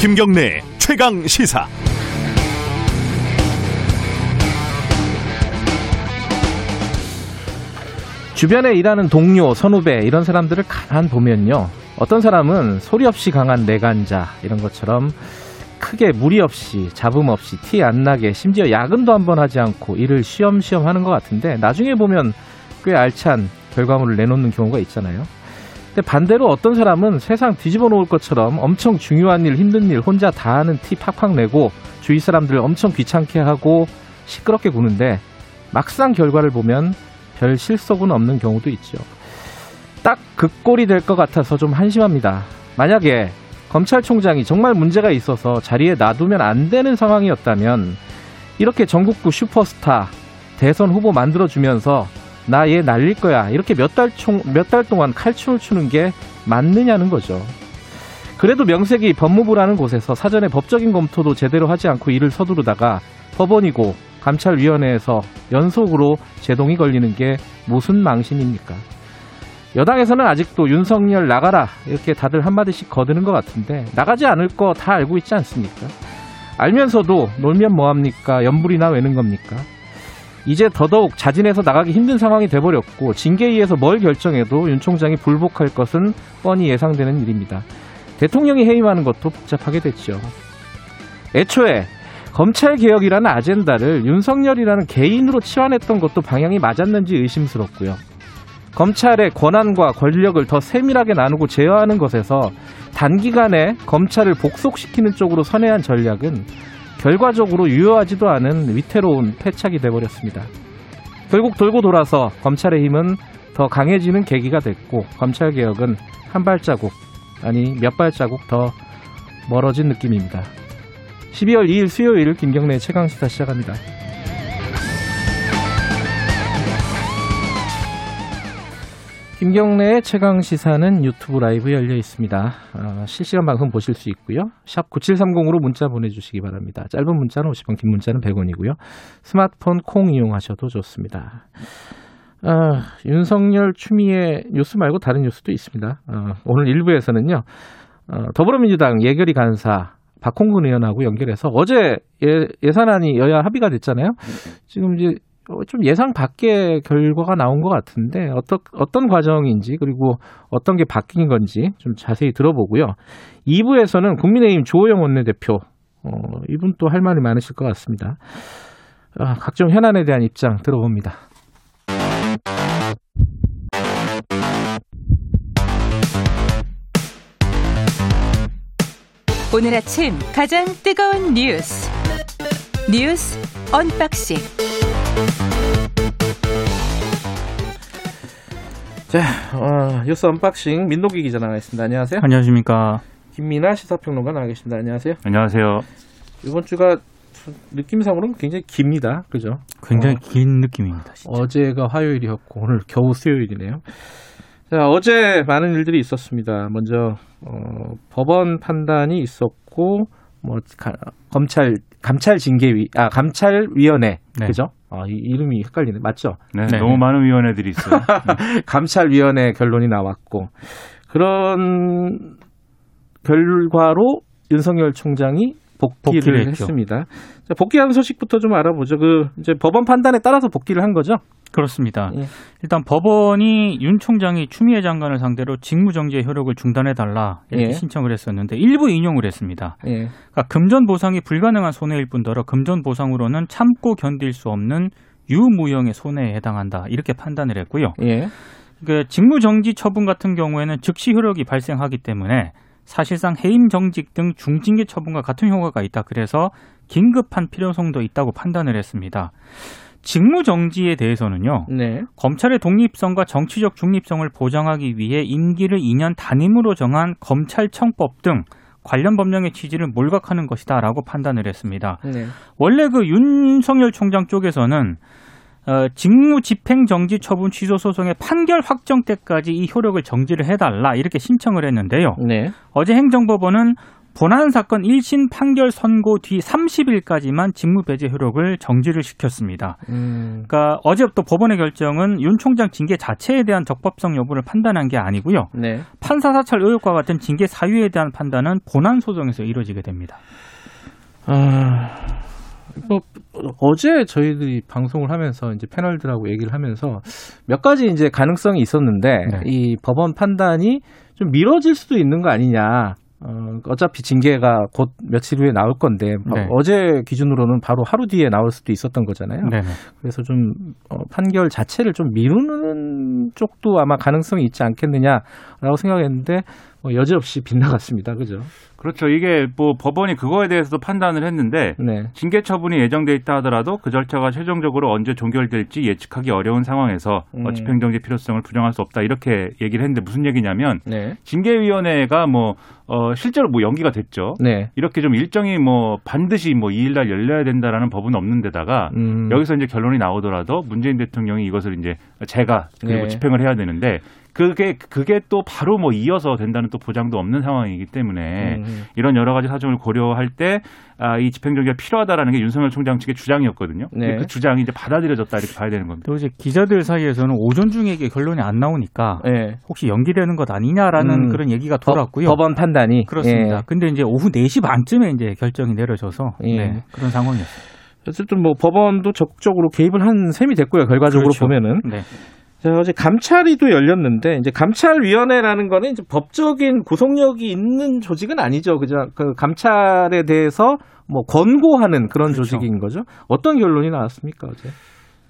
김경래 최강 시사. 주변에 일하는 동료, 선후배 이런 사람들을 가만 보면요. 어떤 사람은 소리 없이 강한 내간자 이런 것처럼 크게 무리 없이 잡음 없이 티 안 나게 심지어 야근도 한번 하지 않고 일을 쉬엄쉬엄 하는 것 같은데 나중에 보면 꽤 알찬 결과물을 내놓는 경우가 있잖아요. 반대로 어떤 사람은 세상 뒤집어 놓을 것처럼 엄청 중요한 일, 힘든 일 혼자 다 하는 티 팍팍 내고 주위 사람들을 엄청 귀찮게 하고 시끄럽게 구는데 막상 결과를 보면 별 실속은 없는 경우도 있죠. 딱 그 꼴이 될 것 같아서 좀 한심합니다. 만약에 검찰총장이 정말 문제가 있어서 자리에 놔두면 안 되는 상황이었다면 이렇게 전국구 슈퍼스타 대선 후보 만들어주면서 나 얘 날릴 거야 이렇게 몇 달 총 몇 달 동안 칼춤을 추는 게 맞느냐는 거죠. 그래도 명색이 법무부라는 곳에서 사전에 법적인 검토도 제대로 하지 않고 일을 서두르다가 법원이고 감찰위원회에서 연속으로 제동이 걸리는 게 무슨 망신입니까? 여당에서는 아직도 윤석열 나가라 이렇게 다들 한마디씩 거드는 것 같은데 나가지 않을 거 다 알고 있지 않습니까? 알면서도 놀면 뭐합니까? 연불이나 외는 겁니까? 이제 더더욱 자진해서 나가기 힘든 상황이 돼버렸고 징계위에서 뭘 결정해도 윤 총장이 불복할 것은 뻔히 예상되는 일입니다. 대통령이 해임하는 것도 복잡하게 됐죠. 애초에 검찰 개혁이라는 아젠다를 윤석열이라는 개인으로 치환했던 것도 방향이 맞았는지 의심스럽고요. 검찰의 권한과 권력을 더 세밀하게 나누고 제어하는 것에서 단기간에 검찰을 복속시키는 쪽으로 선회한 전략은 결과적으로 유효하지도 않은 위태로운 패착이 돼버렸습니다. 결국 돌고 돌아서 검찰의 힘은 더 강해지는 계기가 됐고 검찰 개혁은 한 발자국 아니 몇 발자국 더 멀어진 느낌입니다. 12월 2일 수요일 김경래 최강 시사 시작합니다. 김경래의 최강 시사는 유튜브 라이브 열려 있습니다. 어, 실시간 방송 보실 수 있고요. 샵 9730으로 문자 보내주시기 바랍니다. 짧은 문자는 50원, 긴 문자는 100원이고요. 스마트폰 콩 이용하셔도 좋습니다. 어, 윤석열 추미애 뉴스 말고 다른 뉴스도 있습니다. 어, 오늘 1부에서는요. 어, 더불어민주당 예결위 간사 박홍근 의원하고 연결해서 어제 예, 예산안이 여야 합의가 됐잖아요. 지금 이제 어, 좀 예상 밖의 결과가 나온 것 같은데 어떤 어떤 과정인지 그리고 어떤 게 바뀐 건지 좀 자세히 들어보고요. 2부에서는 국민의힘 조호영 원내대표 어, 이분 또 할 말이 많으실 것 같습니다. 아, 각종 현안에 대한 입장 들어봅니다. 오늘 아침 가장 뜨거운 뉴스 뉴스 언박싱 자, 어, 뉴스 unboxing 민동기 기자 나와 있습니다. 안녕하세요. 안녕하십니까. 김민아 시사평론가 나와 계십니다. 안녕하세요. 안녕하세요. 이번 주가 느낌상으로는 굉장히 깁니다. 그죠? 굉장히 어, 긴 느낌입니다. 진짜. 어제가 화요일이었고 오늘 겨우 수요일이네요. 자, 어제 많은 일들이 있었습니다. 먼저 어, 법원 판단이 있었고 뭐 가- 검찰 감찰 징계위 아 감찰 위원회 네. 그죠? 아, 이 이름이 헷갈리네. 맞죠? 네, 네. 너무 많은 위원회들이 있어요. 감찰위원회 결론이 나왔고 그런 결과로 윤석열 총장이 복귀를, 복귀를. 했습니다. 자, 복귀한 소식부터 좀 알아보죠. 그 이제 법원 판단에 따라서 복귀를 한 거죠? 그렇습니다. 예. 일단 법원이 윤 총장이 추미애 장관을 상대로 직무정지의 효력을 중단해달라 이렇게 예. 신청을 했었는데 일부 인용을 했습니다. 예. 그러니까 금전 보상이 불가능한 손해일 뿐더러 금전 보상으로는 참고 견딜 수 없는 유무형의 손해에 해당한다 이렇게 판단을 했고요. 예. 그 직무정지 처분 같은 경우에는 즉시 효력이 발생하기 때문에 사실상 해임 정직 등 중징계 처분과 같은 효과가 있다. 그래서 긴급한 필요성도 있다고 판단을 했습니다. 직무 정지에 대해서는요. 네. 검찰의 독립성과 정치적 중립성을 보장하기 위해 임기를 2년 단임으로 정한 검찰청법 등 관련 법령의 취지를 몰각하는 것이다라고 판단을 했습니다. 네. 원래 그 윤석열 총장 쪽에서는 어, 직무 집행 정지 처분 취소 소송의 판결 확정 때까지 이 효력을 정지를 해달라 이렇게 신청을 했는데요. 네. 어제 행정법원은 본안 사건 1심 판결 선고 뒤 30일까지만 직무 배제 효력을 정지를 시켰습니다. 음. 그러니까 어제부터 법원의 결정은 윤 총장 징계 자체에 대한 적법성 여부를 판단한 게 아니고요. 네. 판사 사찰 의혹과 같은 징계 사유에 대한 판단은 본안 소송에서 이루어지게 됩니다. 아, 뭐 어제 저희들이 방송을 하면서 이제 패널들하고 얘기를 하면서 몇 가지 이제 가능성이 있었는데 네. 이 법원 판단이 좀 미뤄질 수도 있는 거 아니냐. 어, 어차피 징계가 곧 며칠 후에 나올 건데 바- 네. 어제 기준으로는 바로 하루 뒤에 나올 수도 있었던 거잖아요. 네네. 그래서 좀 어, 판결 자체를 좀 미루는 쪽도 아마 가능성이 있지 않겠느냐라고 생각했는데 뭐 여지없이 빗나갔습니다. 그죠? 그렇죠. 이게 뭐 법원이 그거에 대해서도 판단을 했는데 네. 징계 처분이 예정돼 있다 하더라도 그 절차가 최종적으로 언제 종결될지 예측하기 어려운 상황에서 음. 어, 집행정지 필요성을 부정할 수 없다 이렇게 얘기를 했는데 무슨 얘기냐면 네. 징계위원회가 뭐 어, 실제로 뭐 연기가 됐죠. 네. 이렇게 좀 일정이 뭐 반드시 뭐 2일날 열려야 된다라는 법은 없는 데다가 음. 여기서 이제 결론이 나오더라도 문재인 대통령이 이것을 이제 제가 그리고 네. 집행을 해야 되는데 그게 그게 또 바로 뭐 이어서 된다는 또 보장도 없는 상황이기 때문에 음. 이런 여러 가지 사정을 고려할 때 아, 이 집행정지가 필요하다라는 게 윤석열 총장 측의 주장이었거든요. 네. 그 주장이 이제 받아들여졌다 이렇게 봐야 되는 겁니다. 또 이제 기자들 사이에서는 오전 중에 이게 결론이 안 나오니까 네. 혹시 연기되는 것 아니냐라는 음. 그런 얘기가 법- 돌았고요. 법원 판단이 그렇습니다. 예. 근데 이제 오후 4시 반쯤에 이제 결정이 내려져서 예. 네, 그런 상황이었어요. 어쨌든 뭐 법원도 적극적으로 개입을 한 셈이 됐고요. 결과적으로 그렇죠. 보면은 네. 자, 어제 감찰위도 열렸는데 이제 감찰위원회라는 거는 이제 법적인 구속력이 있는 조직은 아니죠. 그죠? 그 감찰에 대해서 뭐 권고하는 그런 그렇죠. 조직인 거죠. 어떤 결론이 나왔습니까 어제?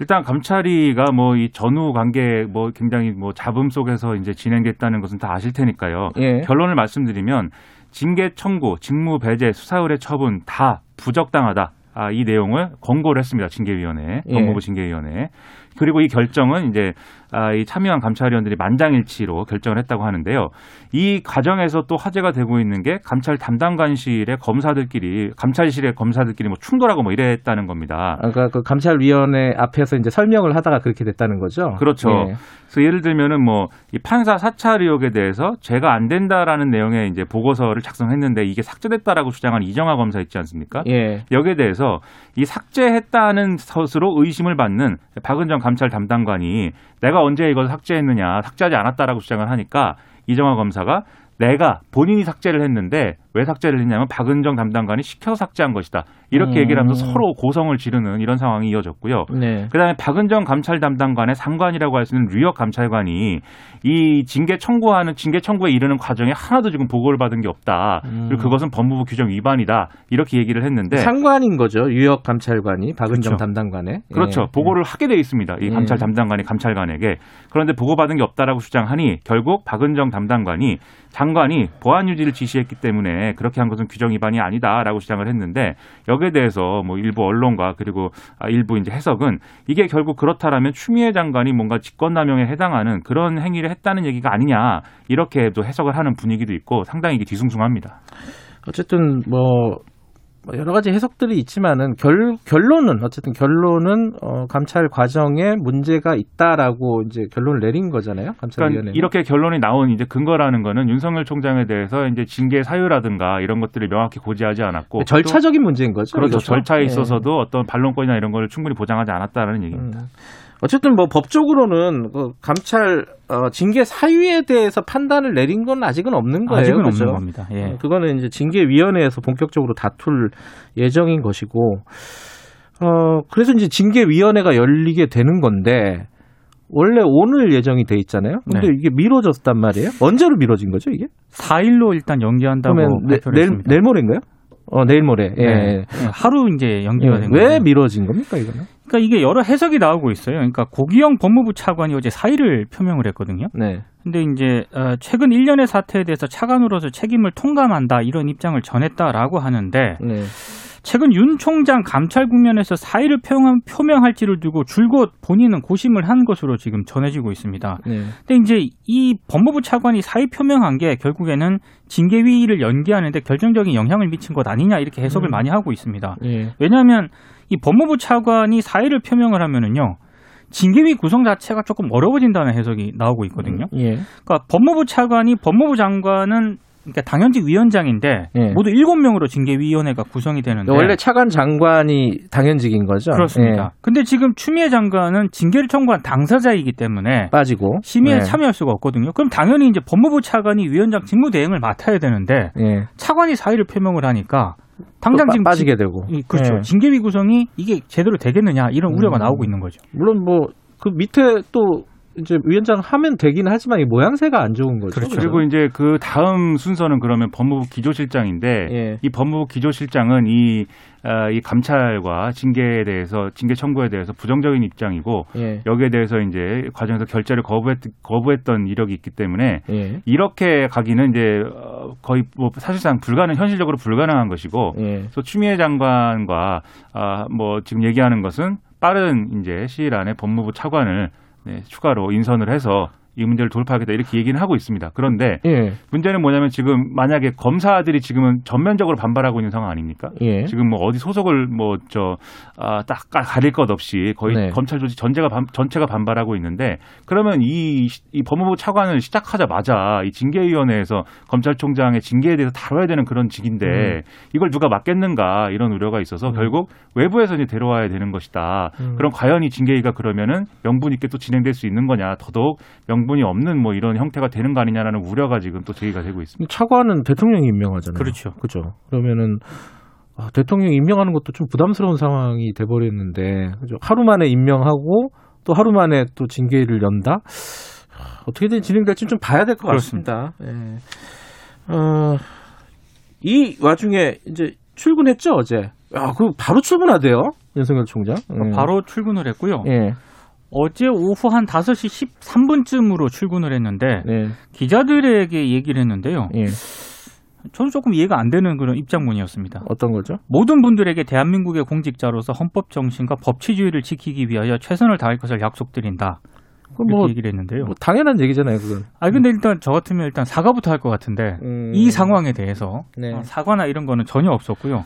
일단 감찰위가 뭐 이 전후 관계 뭐 굉장히 뭐 잡음 속에서 이제 진행됐다는 것은 다 아실 테니까요. 예. 결론을 말씀드리면 징계 청구, 직무 배제, 수사 의뢰 처분 다 부적당하다. 아, 이 내용을 권고를 했습니다. 징계위원회, 예. 법무부 징계위원회. 그리고 이 결정은 이제 아, 이 참여한 감찰위원들이 만장일치로 결정을 했다고 하는데요. 이 과정에서 또 화제가 되고 있는 게 감찰 담당관실의 검사들끼리 감찰실의 검사들끼리 뭐 충돌하고 뭐 이랬다는 겁니다. 아까 그 감찰위원회 앞에서 이제 설명을 하다가 그렇게 됐다는 거죠. 그렇죠. 예. 그래서 예를 들면은 뭐 이 판사 사찰 의혹에 대해서 죄가 안 된다라는 내용의 이제 보고서를 작성했는데 이게 삭제됐다라고 주장한 이정화 검사 있지 않습니까? 예. 여기에 대해서 이 삭제했다는 것으로 의심을 받는 박은정 감찰 담당관이 내가 언제 이걸 삭제했느냐 삭제하지 않았다라고 주장을 하니까 이정화 검사가 내가 본인이 삭제를 했는데 왜 삭제를 했냐면 박은정 담당관이 시켜 삭제한 것이다. 이렇게 음. 얘기를 하면서 서로 고성을 지르는 이런 상황이 이어졌고요. 네. 그다음에 박은정 감찰 담당관의 상관이라고 할 수 있는 류혁 감찰관이 이 징계 청구하는 징계 청구에 이르는 과정에 하나도 지금 보고를 받은 게 없다. 그리고 그것은 법무부 규정 위반이다. 이렇게 얘기를 했는데 상관인 거죠. 유역 감찰관이 박은정 네. 그렇죠. 담당관에. 그렇죠. 예. 보고를 하게 돼 있습니다. 이 예. 감찰 담당관이 감찰관에게. 그런데 보고받은 게 없다라고 주장하니 결국 박은정 담당관이 장관이 보안 유지를 지시했기 때문에 그렇게 한 것은 규정 위반이 아니다라고 주장을 했는데 여기에 대해서 뭐 일부 언론과 그리고 아, 일부 이제 해석은 이게 결국 그렇다라면 추미애 장관이 뭔가 직권남용에 해당하는 그런 행위를 했다는 얘기가 아니냐 이렇게도 해석을 하는 분위기도 있고 상당히 뒤숭숭합니다. 어쨌든 뭐 여러 가지 해석들이 있지만은 결, 결론은 어쨌든 결론은 어, 감찰 과정에 문제가 있다라고 이제 결론을 내린 거잖아요. 감찰위원회. 그러니까 이렇게 결론이 나온 이제 근거라는 거는 윤석열 총장에 대해서 이제 징계 사유라든가 이런 것들을 명확히 고지하지 않았고 절차적인 문제인 거죠. 또 그렇죠. 절차에 예. 있어서도 어떤 반론권이나 이런 걸 충분히 보장하지 않았다라는 얘기입니다. 음. 어쨌든 뭐 법적으로는 그 감찰 어, 징계 사유에 대해서 판단을 내린 건 아직은 없는 거예요. 아직은 그죠? 없는 겁니다. 예. 어, 그거는 이제 징계위원회에서 본격적으로 다툴 예정인 것이고, 어, 그래서 이제 징계위원회가 열리게 되는 건데, 원래 오늘 예정이 돼 있잖아요. 근데 네. 이게 미뤄졌단 말이에요. 언제로 미뤄진 거죠, 이게? 4일로 일단 연기한다고 그러면 내, 발표를 내일. 내일 모레인가요? 어, 내일 모레. 예. 네. 예, 하루 이제 연기가 예. 된왜 거예요. 미뤄진 겁니까, 이거는? 그러니까 이게 여러 해석이 나오고 있어요. 그러니까 고기영 법무부 차관이 어제 사의를 표명을 했거든요. 네. 근데 이제 어, 최근 일련의 사태에 대해서 차관으로서 책임을 통감한다 이런 입장을 전했다라고 하는데 네. 최근 윤 총장 감찰 국면에서 사의를 표명, 표명할지를 두고 줄곧 본인은 고심을 한 것으로 지금 전해지고 있습니다. 네. 근데 이제 이 법무부 차관이 사의 표명한 게 결국에는 징계위를 연기하는데 결정적인 영향을 미친 것 아니냐 이렇게 해석을 음. 많이 하고 있습니다. 예. 왜냐하면 이 법무부 차관이 사의를 표명을 하면은요. 징계위 구성 자체가 조금 어려워진다는 해석이 나오고 있거든요. 예. 그러니까 법무부 차관이 법무부 장관은 그러니까 당연직 위원장인데 예. 모두 7명으로 징계위원회가 구성이 되는데 원래 차관 장관이 당연직인 거죠. 그렇습니다. 예, 근데 지금 추미애 장관은 징계를 청구한 당사자이기 때문에 빠지고 심의에 예. 참여할 수가 없거든요. 그럼 당연히 이제 법무부 차관이 위원장 직무 대행을 맡아야 되는데 예. 차관이 사의를 표명을 하니까 당장 또 지금 빠, 빠지게 지- 되고 이- 그렇죠. 예. 징계위 구성이 이게 제대로 되겠느냐 이런 우려가 음. 나오고 있는 거죠. 물론 뭐 그 밑에 또 이제 위원장 하면 되긴 하지만 이 모양새가 안 좋은 거죠. 그렇죠. 그리고 이제 그 다음 순서는 그러면 법무부 기조실장인데 예. 이 법무부 기조실장은 이, 아, 이 감찰과 징계에 대해서 징계 청구에 대해서 부정적인 입장이고 예. 여기에 대해서 이제 과정에서 결재를 거부했, 거부했던 이력이 있기 때문에 예. 이렇게 가기는 이제 어, 거의 뭐 사실상 불가능 현실적으로 불가능한 것이고 예. 그래서 추미애 장관과 아, 뭐 지금 얘기하는 것은 빠른 이제 시일 안에 법무부 차관을 네, 추가로 인선을 해서 이 문제를 돌파하겠다 이렇게 얘기는 하고 있습니다. 그런데 예. 문제는 뭐냐면 지금 만약에 검사들이 지금은 전면적으로 반발하고 있는 상황 아닙니까? 예. 지금 뭐 어디 소속을 뭐 뭐저딱 가릴 것 없이 거의 네. 검찰 조직 전체가 반, 전체가 반발하고 있는데 그러면 이, 이 법무부 차관을 시작하자마자 이 징계위원회에서 검찰총장의 징계에 대해서 다뤄야 되는 그런 직인데 음. 이걸 누가 맡겠는가 이런 우려가 있어서 결국 외부에서 이제 데려와야 되는 것이다. 음. 그럼 과연 이 징계위가 그러면은 명분 있게 또 진행될 수 있는 거냐? 더더욱 명 분이 없는 뭐 이런 형태가 되는 거 아니냐라는 우려가 지금 또 제기가 되고 있습니다. 차관은 대통령이 임명하잖아요. 그렇죠. 그죠. 그러면은 아, 대통령 임명하는 것도 좀 부담스러운 상황이 돼버렸는데 그죠? 하루 만에 임명하고 또 하루 만에 또 징계를 연다. 아, 어떻게든 진행될지 좀 봐야 될 것 같습니다. 예. 어, 이 와중에 이제 출근했죠 어제. 아, 그 바로 출근하대요 윤석열 총장. 음. 바로 출근을 했고요. 예. 어제 오후 한 5시 13분쯤으로 출근을 했는데 네. 기자들에게 얘기를 했는데요. 예. 저는 조금 이해가 안 되는 그런 입장문이었습니다. 어떤 거죠? 모든 분들에게 대한민국의 공직자로서 헌법 정신과 법치주의를 지키기 위하여 최선을 다할 것을 약속드린다. 그 이렇게 뭐, 얘기를 했는데요. 뭐 당연한 얘기잖아요, 그건. 아 근데 일단 저 같으면 일단 사과부터 할 것 같은데 음. 이 상황에 대해서 네. 어, 사과나 이런 거는 전혀 없었고요.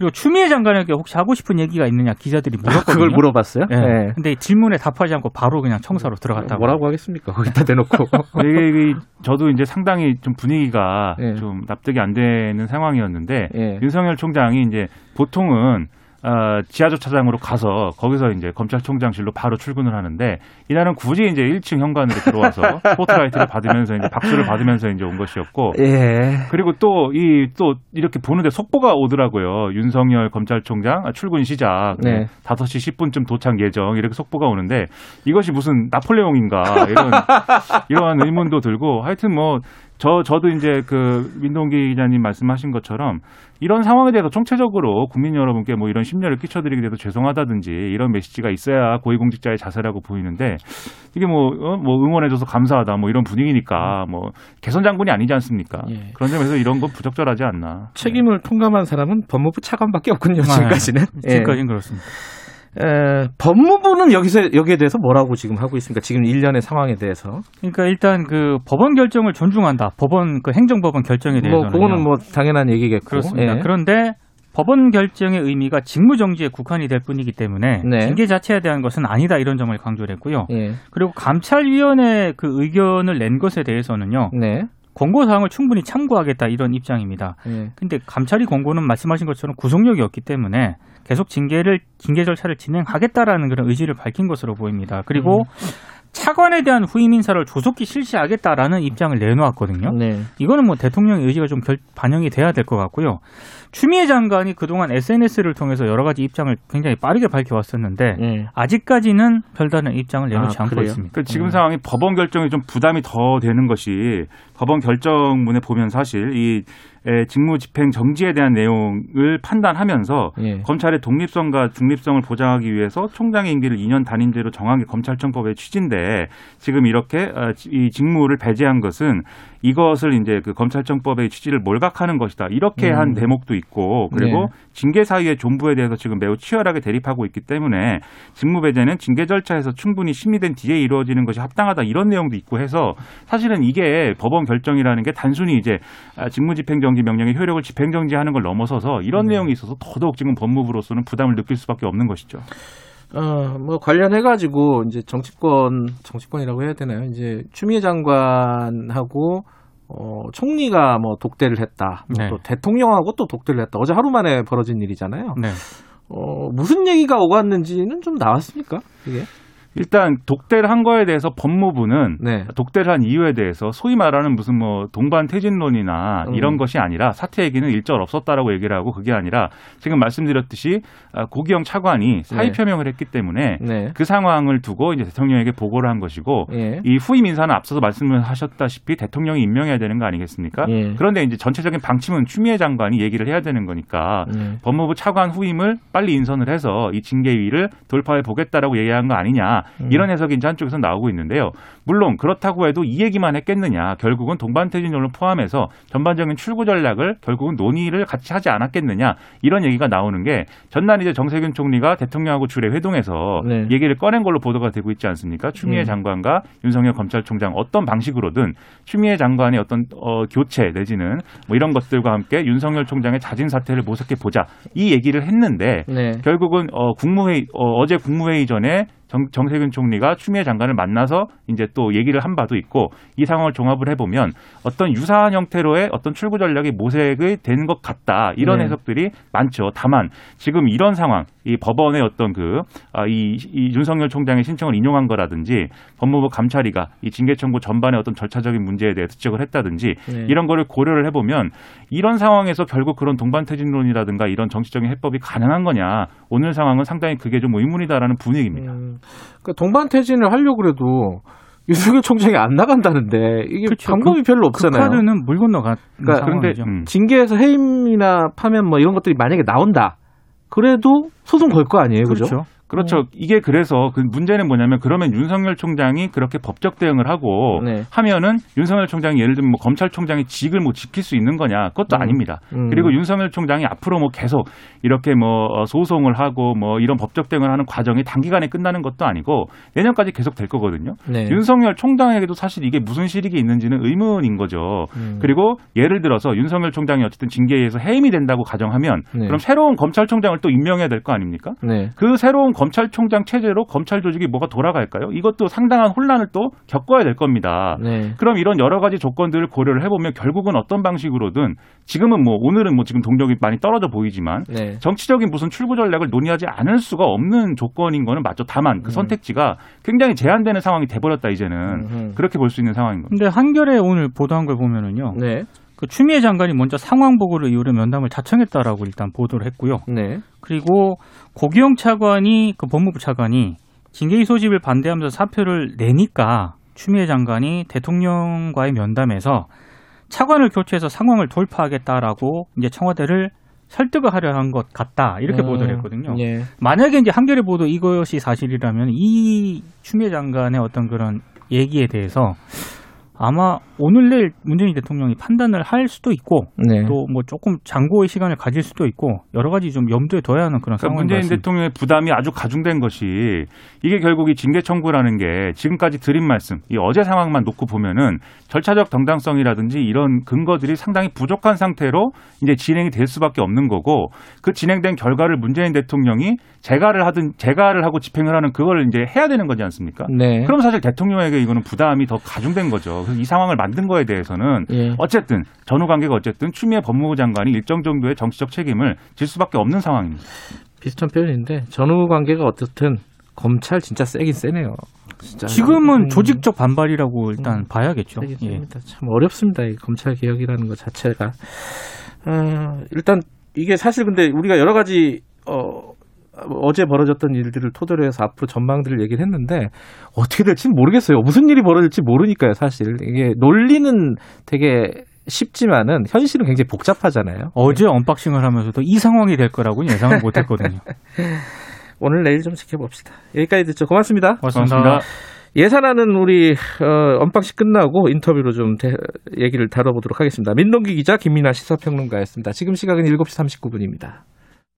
그리고 추미애 장관에게 혹시 하고 싶은 얘기가 있느냐 기자들이 물었거든요. 그걸 물어봤어요? 예. 네. 근데 질문에 답하지 않고 바로 그냥 청사로 들어갔다고. 뭐라고 하겠습니까? 거기다 대놓고. 이게, 이게 저도 이제 상당히 좀 분위기가 예. 좀 납득이 안 되는 상황이었는데 예. 윤석열 총장이 이제 보통은 어, 지하주차장으로 가서 거기서 이제 검찰총장실로 바로 출근을 하는데 이날은 굳이 이제 1층 현관으로 들어와서 스포트라이트를 받으면서 이제 박수를 받으면서 이제 온 것이었고 예. 그리고 또 이또 이렇게 보는데 속보가 오더라고요. 윤석열 검찰총장 아, 출근 시작 네. 5시 10분쯤 도착 예정 이렇게 속보가 오는데 이것이 무슨 나폴레옹인가 이런 이러한 의문도 들고 하여튼 뭐 저 저도 이제 그 민동기 기자님 말씀하신 것처럼 이런 상황에 대해서 총체적으로 국민 여러분께 뭐 이런 심려를 끼쳐드리게 돼서 죄송하다든지 이런 메시지가 있어야 고위공직자의 자세라고 보이는데 이게 뭐, 어? 뭐 응원해줘서 감사하다 뭐 이런 분위기니까 뭐 개선 장군이 아니지 않습니까? 예. 그런 점에서 이런 건 부적절하지 않나. 책임을 통감한 사람은 법무부 차관밖에 없군요, 아, 지금까지는. 예. 지금까지는 그렇습니다. 에, 법무부는 여기서, 여기에 대해서 뭐라고 지금 하고 있습니까? 지금 일련의 상황에 대해서. 그러니까 일단 그 법원 결정을 존중한다. 법원 그 행정법원 결정에 뭐, 대해서는 그거는 뭐 당연한 얘기겠고. 그렇습니다. 예. 그런데 법원 결정의 의미가 직무 정지에 국한이 될 뿐이기 때문에 네. 징계 자체에 대한 것은 아니다 이런 점을 강조를 했고요. 예. 그리고 감찰위원회 그 의견을 낸 것에 대해서는요. 네. 권고 사항을 충분히 참고하겠다 이런 입장입니다. 예. 근데 감찰위 권고는 말씀하신 것처럼 구속력이 없기 때문에 계속 징계를 징계 절차를 진행하겠다라는 그런 의지를 밝힌 것으로 보입니다. 그리고 차관에 대한 후임 인사를 조속히 실시하겠다라는 입장을 내놓았거든요. 네. 이거는 뭐 대통령의 의지가 좀 결- 반영이 돼야 될 것 같고요. 추미애 장관이 그동안 SNS를 통해서 여러 가지 입장을 굉장히 빠르게 밝혀왔었는데 예. 아직까지는 별다른 입장을 내놓지 아, 않고 그래요? 있습니다. 그 지금 상황이 법원 결정이 좀 부담이 더 되는 것이 법원 결정문에 보면 사실 이 에, 직무 집행 정지에 대한 내용을 판단하면서 예. 검찰의 독립성과 중립성을 보장하기 위해서 총장의 임기를 2년 단임제로 정한 게 검찰청법의 취지인데 지금 이렇게 어, 이 직무를 배제한 것은 이것을 이제 그 검찰청법의 취지를 몰각하는 것이다. 이렇게 음. 한 대목도 있고 그리고 네. 징계 사유의 존부에 대해서 지금 매우 치열하게 대립하고 있기 때문에 직무 배제는 징계 절차에서 충분히 심의된 뒤에 이루어지는 것이 합당하다 이런 내용도 있고 해서 사실은 이게 법원 결정이라는 게 단순히 이제 아, 직무 집행 정지 명령의 효력을 집행정지하는 걸 넘어서서 이런 내용이 있어서 더더욱 지금 법무부로서는 부담을 느낄 수밖에 없는 것이죠. 어, 뭐 관련해 가지고 이제 정치권, 정치권이라고 해야 되나요? 이제 추미애 장관하고 어, 총리가 뭐 독대를 했다. 뭐 네. 또 대통령하고 또 독대를 했다. 어제 하루 만에 벌어진 일이잖아요. 네. 어, 무슨 얘기가 오갔는지는 좀 나왔습니까? 이게? 일단 독대를 한 거에 대해서 법무부는 네. 독대를 한 이유에 대해서 소위 말하는 무슨 뭐 동반 퇴진론이나 음. 이런 것이 아니라 사퇴 얘기는 일절 없었다라고 얘기를 하고 그게 아니라 지금 말씀드렸듯이 아, 고기영 차관이 사의 네. 표명을 했기 때문에 네. 그 상황을 두고 이제 대통령에게 보고를 한 것이고 예. 이 후임 인사는 앞서서 말씀을 하셨다시피 대통령이 임명해야 되는 거 아니겠습니까? 예. 그런데 이제 전체적인 방침은 추미애 장관이 얘기를 해야 되는 거니까 예. 법무부 차관 후임을 빨리 인선을 해서 이 징계위를 돌파해 보겠다라고 얘기한 거 아니냐 음. 이런 해석이 이제 한쪽에서 나오고 있는데요. 물론 그렇다고 해도 이 얘기만 했겠느냐 결국은 동반퇴진론을 포함해서 전반적인 출구 전략을 결국은 논의를 같이 하지 않았겠느냐 이런 얘기가 나오는 게 전날 이제 정세균 총리가 대통령하고 주례 회동에서 네. 얘기를 꺼낸 걸로 보도가 되고 있지 않습니까? 추미애 음. 장관과 윤석열 검찰총장 어떤 방식으로든 추미애 장관의 어떤 어, 교체 내지는 뭐 이런 것들과 함께 윤석열 총장의 자진 사퇴를 모색해 보자 이 얘기를 했는데 네. 결국은 어, 국무회의 어, 제 국무회의 전에 정, 정세균 총리가 추미애 장관을 만나서 이제 또 얘기를 한 바도 있고 이 상황을 종합을 해보면 어떤 유사한 형태로의 어떤 출구 전략이 모색이 된 것 같다 이런 네. 해석들이 많죠. 다만 지금 이런 상황 이 법원의 어떤 그 아, 이, 이 윤석열 총장의 신청을 인용한 거라든지 법무부 감찰위가 이 징계 청구 전반의 어떤 절차적인 문제에 대해 지적을 했다든지 네. 이런 거를 고려를 해보면 이런 상황에서 결국 그런 동반퇴진론이라든가 이런 정치적인 해법이 가능한 거냐 오늘 상황은 상당히 그게 좀 의문이다라는 분위기입니다. 음, 그러니까 동반퇴진을 하려고 그래도 윤석열 총장이 안 나간다는데 이게 그렇죠. 방법이 별로 그 없잖아요. 카드는 물 건너간 그러니까 상황이죠. 음. 징계에서 해임이나 파면 뭐 이런 것들이 만약에 나온다. 그래도 소송 걸 거 아니에요, 그죠? 그렇죠. 그렇죠. 이게 그래서 그 문제는 뭐냐면 그러면 윤석열 총장이 그렇게 법적 대응을 하고 네. 하면은 윤석열 총장이 예를 들면 뭐 검찰총장의 직을 뭐 지킬 수 있는 거냐? 그것도 음. 아닙니다. 음. 그리고 윤석열 총장이 앞으로 뭐 계속 이렇게 뭐 어, 소송을 하고 뭐 이런 법적 대응을 하는 과정이 단기간에 끝나는 것도 아니고 내년까지 계속 될 거거든요. 네. 윤석열 총장에게도 사실 이게 무슨 실익이 있는지는 의문인 거죠. 음. 그리고 예를 들어서 윤석열 총장이 어쨌든 징계에 의해서 해임이 된다고 가정하면 네. 그럼 새로운 검찰총장을 또 임명해야 될 거 아닙니까? 네. 그 새로운 검찰총장 체제로 검찰 조직이 뭐가 돌아갈까요? 이것도 상당한 혼란을 또 겪어야 될 겁니다. 네. 그럼 이런 여러 가지 조건들을 고려를 해보면 결국은 어떤 방식으로든 지금은 뭐 오늘은 뭐 지금 동력이 많이 떨어져 보이지만 네. 정치적인 무슨 출구 전략을 논의하지 않을 수가 없는 조건인 거는 맞죠. 다만 그 음. 선택지가 굉장히 제한되는 상황이 돼버렸다 이제는 음흠. 그렇게 볼 수 있는 상황인 겁니다. 근데 한겨레 오늘 보도한 걸 보면은요. 네. 그 추미애 장관이 먼저 상황 보고를 이유로 면담을 자청했다라고 일단 보도를 했고요. 네. 그리고 고기영 차관이 그 법무부 차관이 징계위 소집을 반대하면서 사표를 내니까 추미애 장관이 대통령과의 면담에서 차관을 교체해서 상황을 돌파하겠다라고 이제 청와대를 설득을 하려 한 것 같다 이렇게 음, 보도를 했거든요. 예. 만약에 이제 한겨레 보도 이것이 사실이라면 이 추미애 장관의 어떤 그런 얘기에 대해서 아마 오늘 내일 문재인 대통령이 판단을 할 수도 있고 네. 또뭐 조금 장고의 시간을 가질 수도 있고 여러 가지 좀 염두에 둬야 하는 그런 그러니까 상황인 것 문재인 같습니다. 대통령의 부담이 아주 가중된 것이 이게 결국 이 징계 청구라는 게 지금까지 드린 말씀, 이 어제 상황만 놓고 보면은 절차적 정당성이라든지 이런 근거들이 상당히 부족한 상태로 이제 진행이 될 수밖에 없는 거고 그 진행된 결과를 문재인 대통령이 재가를 하든 재가를 하고 집행을 하는 그걸 이제 해야 되는 거지 않습니까? 네. 그럼 사실 대통령에게 이거는 부담이 더 가중된 거죠. 그래서 이 상황을 만든 거에 대해서는 예. 어쨌든 전후 관계가 어쨌든 추미애 법무부 장관이 일정 정도의 정치적 책임을 질 수밖에 없는 상황입니다. 비슷한 표현인데 전후 관계가 어떻든 검찰 진짜 세긴 세네요. 진짜. 지금은 음, 조직적 반발이라고 일단 음, 봐야겠죠. 예. 참 어렵습니다. 이 검찰 개혁이라는 것 자체가. 어, 일단 이게 사실 근데 우리가 여러 가지 어 어제 벌어졌던 일들을 토대로 해서 앞으로 전망들을 얘기를 했는데 어떻게 될지는 모르겠어요. 무슨 일이 벌어질지 모르니까요, 사실. 이게 논리는 되게 쉽지만은 현실은 굉장히 복잡하잖아요. 어제 unboxing을 하면서도 이 상황이 될 거라고는 예상을 못 했거든요. 오늘 내일 좀 지켜봅시다. 여기까지 듣죠. 고맙습니다. 고맙습니다. 예산안은 우리 어, unboxing 끝나고 인터뷰로 좀 대- 얘기를 다뤄보도록 하겠습니다. 민동기 기자 김민아 시사평론가였습니다. 지금 시각은 7시 39분입니다.